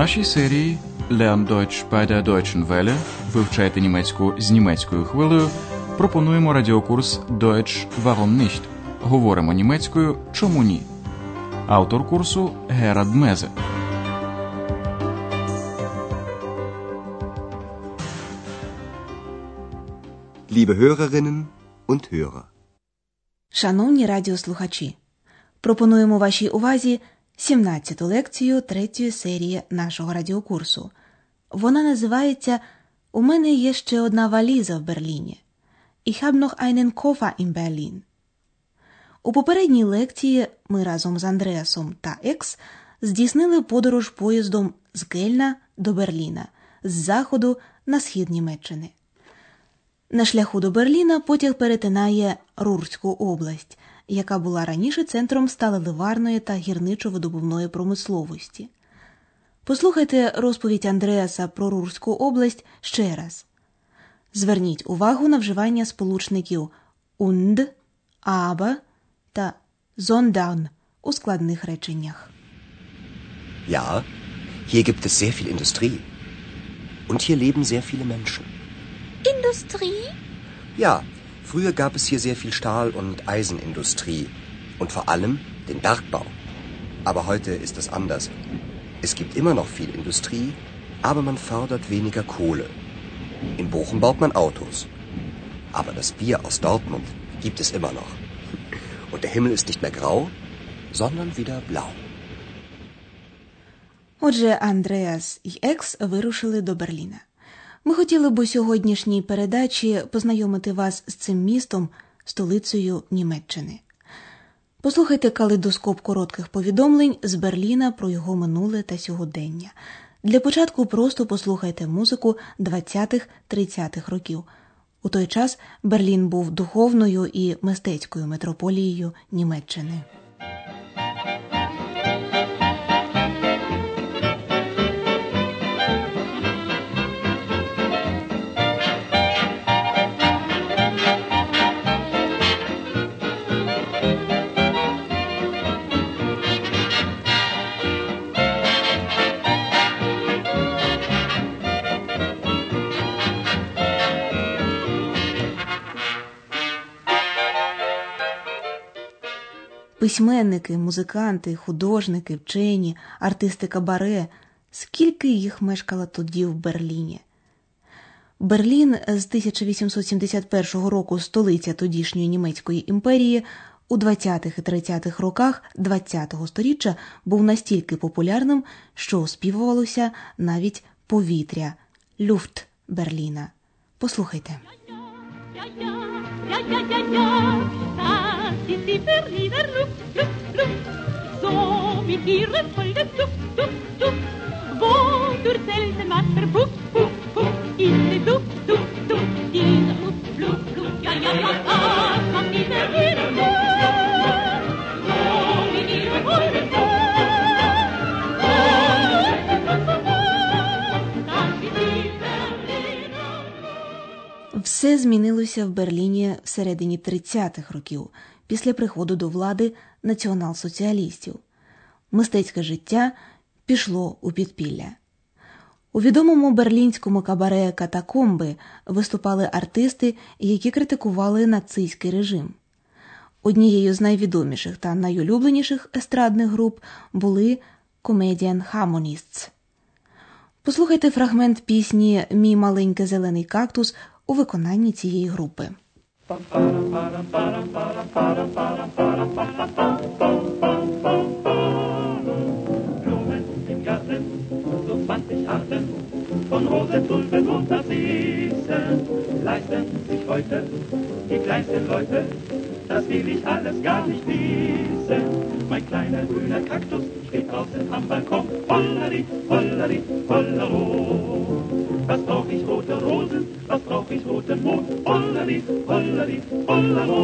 нашій серії Lern Deutsch bei der Deutschen Welle вивчайте німецьку з німецькою хвилею. Пропонуємо радіокурс Deutsch Warum nicht? Говоримо німецькою Чому ні? Автор курсу Герад Мезе. Liebe Hörerinnen und Hörer. Шановні радіослухачі, пропонуємо вашій увазі 17-ту лекцію третьої серії нашого радіокурсу. Вона називається У мене є ще одна валіза в Берліні. Ich habe noch einen Koffer in Berlin. У попередній лекції ми разом з Андреасом та Екс здійснили подорож поїздом з Кельна до Берліна з заходу на схід Німеччини. На шляху до Берліна потяг перетинає Рурську область, яка була раніше центром сталеливарної та гірничо-видобувної промисловості. Послухайте розповідь Андреаса про Рурську область ще раз. Зверніть увагу на вживання сполучників und, aber та sondern у складних реченнях. Ja, hier gibt es sehr viel Industrie. Und hier leben sehr viele Menschen. Industrie? Ja, früher gab es hier sehr viel Stahl- und Eisenindustrie. Und vor allem den Bergbau. Aber heute ist es anders. Es gibt immer noch viel Industrie, aber man fördert weniger Kohle. In Bochum baut man Autos. Aber das Bier aus Dortmund gibt es immer noch. Und der Himmel ist nicht mehr grau, sondern wieder blau. Отже, Андреас і Екс вирушили до Берліна. Ми хотіли б у сьогоднішній передачі познайомити вас з цим містом, столицею Німеччини. Послухайте калейдоскоп коротких повідомлень з Берліна про його минуле та сьогодення. Для початку просто послухайте музику 20-30-х років. У той час Берлін був духовною і мистецькою метрополією Німеччини. Письменники, музиканти, художники, вчені, артисти кабаре. Скільки їх мешкало тоді в Берліні? Берлін з 1871 року столиця тодішньої німецької імперії у 20-х і 30-х роках ХХ століття був настільки популярним, що оспівувалося навіть повітря люфт Берліна. Послухайте. Die Berliner Luft, Luft, Luft. So mit ihrem vollen Duft, Duft, Duft. Wodurch selten was verpufft, puff, puff, in den Duft, Duft, Duft, dieser Luft, Luft, Luft. Ja, ja, ja, das macht die Berliner Luft. So mit ihrem vollen Duft. Все змінилося в Берліні всередині 30-х років після приходу до влади націонал-соціалістів. Мистецьке життя пішло у підпілля. У відомому берлінському кабаре Катакомби виступали артисти, які критикували нацистський режим. Однією з найвідоміших та найулюбленіших естрадних груп були Comedian Harmonists. Послухайте фрагмент пісні Мій маленький зелений кактус у виконанні цієї групи. Blumen im Garten, so 20 Arten von Rosen, Tulpen und Narzissen leisten sich heute die kleinsten Leute. Das will ich alles gar nicht wissen. Mein kleiner grüner Kaktus steht draußen am Balkon. Hollari, hollari, hollero. Was brauch ich rote Rosen? Was brauch ich roten Mond? Hollari, hollari, hollero.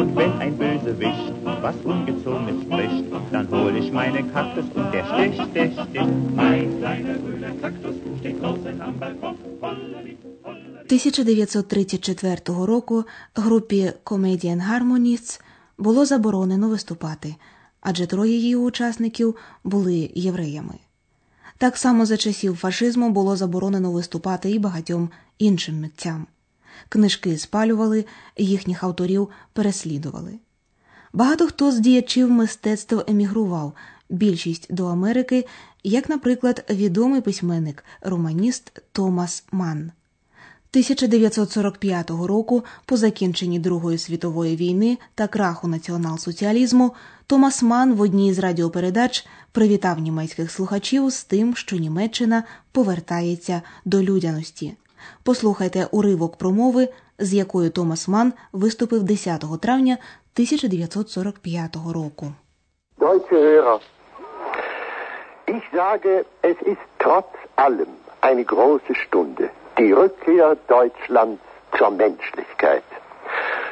Und wenn ein Bösewicht was Ungezogenes spricht, dann hol ich meinen Kaktus und der stich, stich, stich. Mein kleiner grüner Kaktus steht draußen am Balkon. Hollari, hollari. 1934 року групі Comedian Harmonists було заборонено виступати, адже троє її учасників були євреями. Так само за часів фашизму було заборонено виступати і багатьом іншим митцям. Книжки спалювали, їхніх авторів переслідували. Багато хто з діячів мистецтва емігрував, більшість до Америки, як, наприклад, відомий письменник, романіст Томас Манн. 1945 року, по закінченні Другої світової війни та краху націонал-соціалізму, Томас Ман в одній з радіопередач привітав німецьких слухачів з тим, що Німеччина повертається до людяності. Послухайте уривок промови, з якою Томас Ман виступив 10 травня 1945 року. Deutsche Hörer, ich sage, es ist trotz allem eine große Stunde, die Rückkehr Deutschlands zur Menschlichkeit.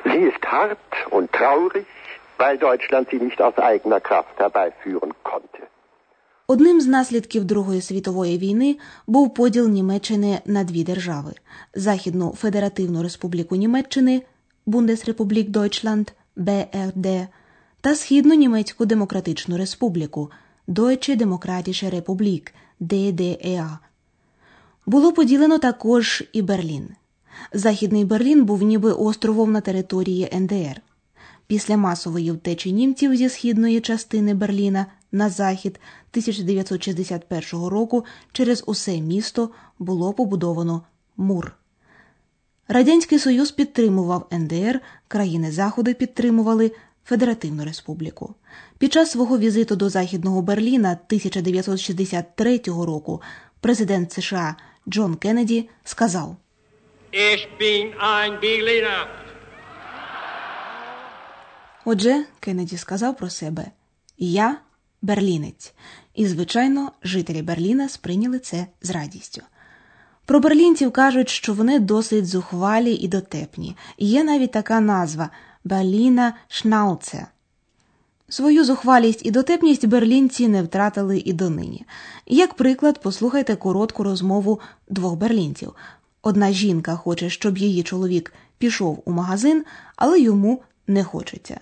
Sie ist hart und traurig, weil Deutschland sie nicht aus eigener Kraft herbeiführen konnte. Одним з наслідків Другої світової війни був поділ Німеччини на дві держави: Західну Федеративну Республіку Німеччини Бундесрепублік Дойчланд БРД та Східну Німецьку Демократичну Республіку Deutsche Demokratische Republik ДДЕА. Було поділено також і Берлін. Західний Берлін був ніби островом на території НДР. Після масової втечі німців зі східної частини Берліна на захід 1961 року через усе місто було побудовано мур. Радянський Союз підтримував НДР, країни Заходу підтримували Федеративну Республіку. Під час свого візиту до Західного Берліна 1963 року президент США Джон Кеннеді сказав Ich bin ein Berliner. Отже, Кеннеді сказав про себе Я берлінець. І, звичайно, жителі Берліна сприйняли це з радістю. Про берлінців кажуть, що вони досить зухвалі і дотепні. Є навіть така назва Берліна Шнауце. Свою зухвалість і дотепність берлінці не втратили і донині. Як приклад, послухайте коротку розмову двох берлінців. Одна жінка хоче, щоб її чоловік пішов у магазин, але йому не хочеться.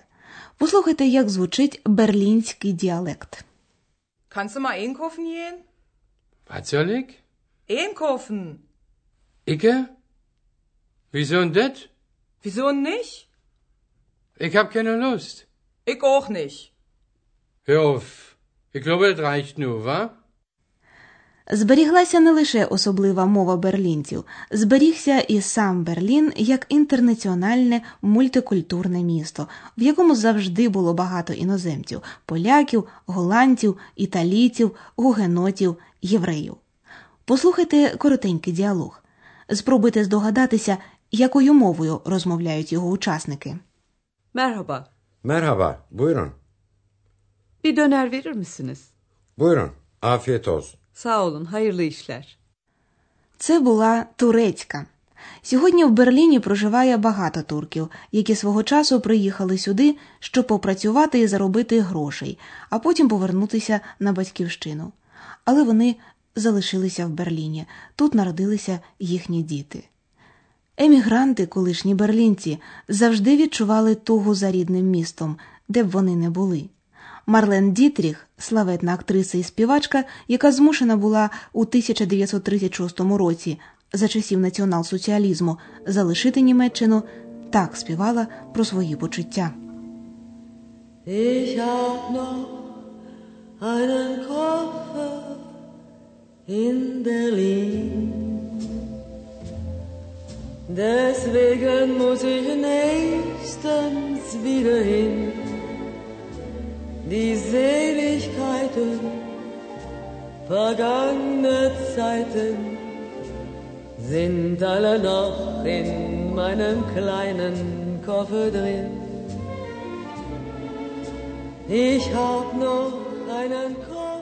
Послухайте, як звучить берлінський діалект. Kannst du mal einkaufen gehen? Was soll ich? Einkaufen. Icke? Wieso denn das? Wieso nicht? Ich hab keine Lust. Ich auch nicht. Hör auf. Ich glaube, das reicht nur, wa? Зберіглася не лише особлива мова берлінців, зберігся і сам Берлін як інтернаціональне мультикультурне місто, в якому завжди було багато іноземців поляків, голландців, італійців, гугенотів, євреїв. Послухайте коротенький діалог. Спробуйте здогадатися, якою мовою розмовляють його учасники. Merhaba. Merhaba, buyurun. Bir döner verir misiniz? Buyurun, afiyet olsun. Sağ olun, hayırlı işler. Це була турецька. Сьогодні в Берліні проживає багато турків, які свого часу приїхали сюди, щоб попрацювати і заробити грошей, а потім повернутися на батьківщину. Але вони залишилися в Берліні. Тут народилися їхні діти. Емігранти, колишні берлінці, завжди відчували тугу за рідним містом, де б вони не були. Марлен Дітріх, славетна актриса і співачка, яка змушена була у 1936 році за часів націонал-соціалізму залишити Німеччину, так співала про свої почуття. Ich hab noch einen Koffer in Berlin. Deswegen muss ich nächstens wieder hin. Die Seligkeiten vergangener Zeiten sind alle noch in meinem kleinen Koffer drin. Ich hab noch einen Koffer.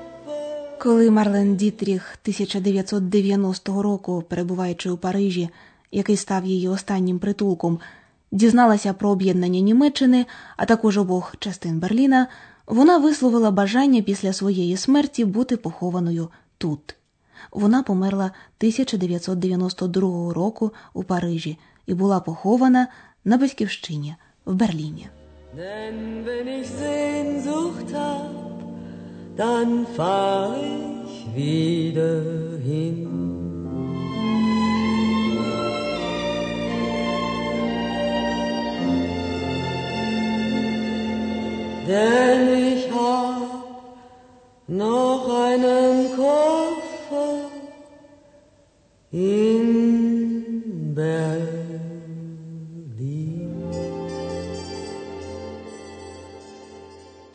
Коли Марлен Дітріх 1990 року, перебуваючи у Парижі, який став її останнім притулком, дізналася про об'єднання Німеччини, а також обох частин Берліна, вона висловила бажання після своєї смерті бути похованою тут. Вона померла 1992 року у Парижі і була похована на батьківщині в Берліні. Dann fahr ich wieder hin. Denn ich hab noch einen Koffer in Berlin.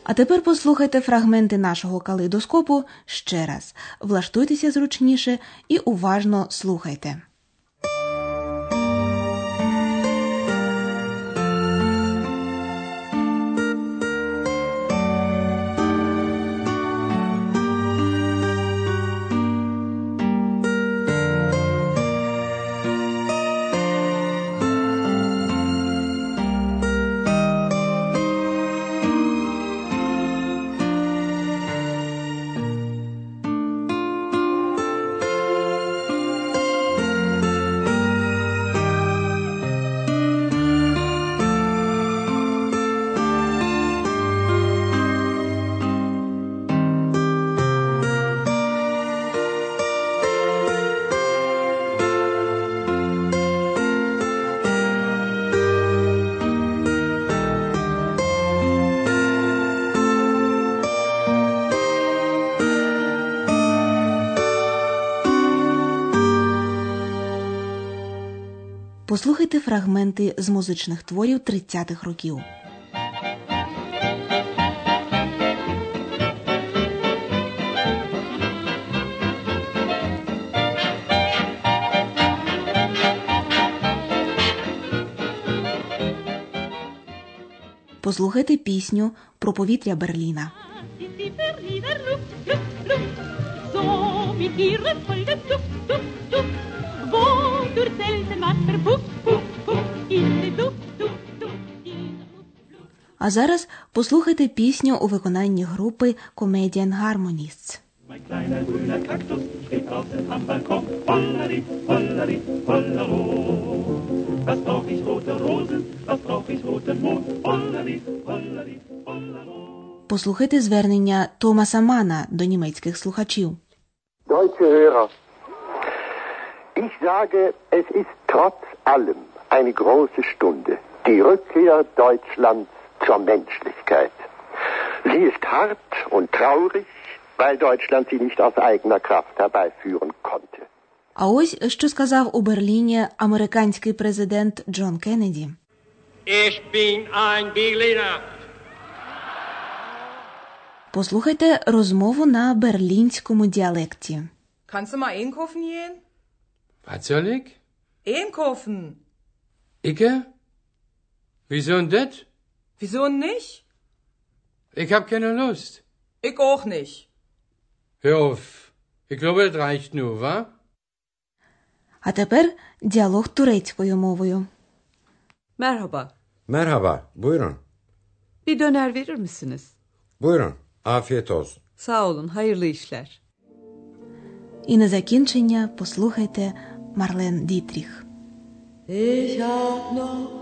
А тепер послухайте фрагменти нашого калейдоскопу ще раз. Влаштуйтеся зручніше і уважно слухайте. Послухайте фрагменти з музичних творів 30-х років. Послухайте пісню про повітря Берліна. Luft, Luft, Luft, so А зараз послухайте пісню у виконанні групи Comedian Harmonists. Mein kleiner grüner Kaktus steht draußen am Balkon. Hollari, hollari, hollero. Was brauch ich rote Rosen, was brauch ich roten Mond. Hollari, hollari, hollero. Послухайте звернення Томаса Мана до німецьких слухачів. Deutsche Hörer, ich sage, es ist trotz allem eine große Stunde, die Rückkehr Deutschlands zur Menschlichkeit. Sie ist hart und traurig, weil Deutschland sie nicht aus eigener Kraft herbeiführen konnte. А ось що сказав у Берліні американський президент Джон Кеннеді. Ich bin ein Berliner. Послухайте розмову на берлінському діалекті. Kannst du mal einkaufen gehen? Was soll ich? Einkaufen. Icke? Wieso denn das? Wieso nicht? Ich hab keine Lust. Ich auch nicht. Hör auf. Ich glaube, das reicht nur, wa? А тепер діалог турецькою мовою. Merhaba. Merhaba, buyurun. Bir döner verir misiniz? Buyurun, afiyet olsun. Sağ olun, hayırlı işler. І на закінчення послухайте Марлен Дітріх. Ich hab noch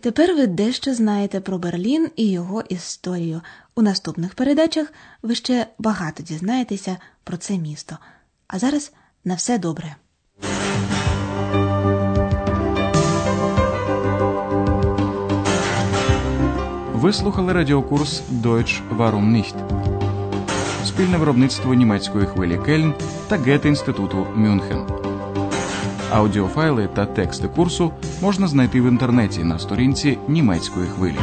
Тепер ви дещо знаєте про Берлін і його історію. У наступних передачах ви ще багато дізнаєтеся про це місто. А зараз на все добре. Ви слухали радіокурс Deutsch Warum nicht? Спільне виробництво німецької хвилі Кельн та Гете-інституту Мюнхен. Аудіофайли та тексти курсу можна знайти в інтернеті на сторінці німецької хвилі.